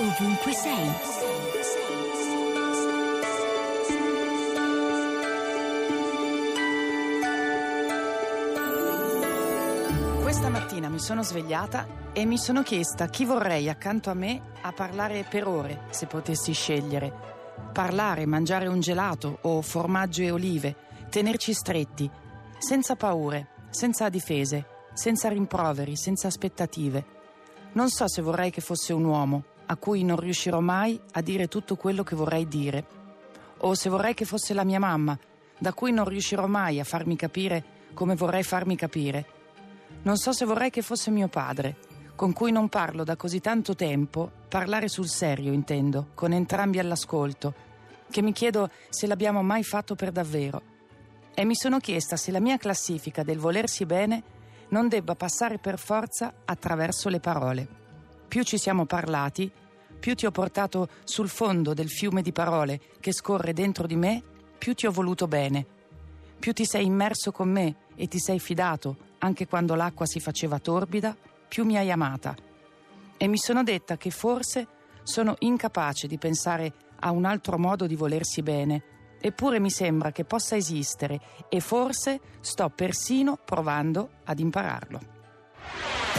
ovunque sei. Questa mattina mi sono svegliata e mi sono chiesta chi vorrei accanto a me a parlare per ore, se potessi scegliere. Parlare, mangiare un gelato o formaggio e olive, tenerci stretti, senza paure, senza difese, senza rimproveri, senza aspettative. Non so se vorrei che fosse un uomo, a cui non riuscirò mai a dire tutto quello che vorrei dire, o se vorrei che fosse la mia mamma, da cui non riuscirò mai a farmi capire come vorrei farmi capire non so se vorrei che fosse mio padre, con cui non parlo da così tanto tempo, parlare sul serio intendo, con entrambi all'ascolto, che mi chiedo se l'abbiamo mai fatto per davvero. E mi sono chiesta se la mia classifica del volersi bene non debba passare per forza attraverso le parole. Più ci siamo parlati, più ti ho portato sul fondo del fiume di parole che scorre dentro di me, più ti ho voluto bene. Più ti sei immerso con me e ti sei fidato, anche quando l'acqua si faceva torbida, più mi hai amata. E mi sono detta che forse sono incapace di pensare a un altro modo di volersi bene, eppure mi sembra che possa esistere e forse sto persino provando ad impararlo.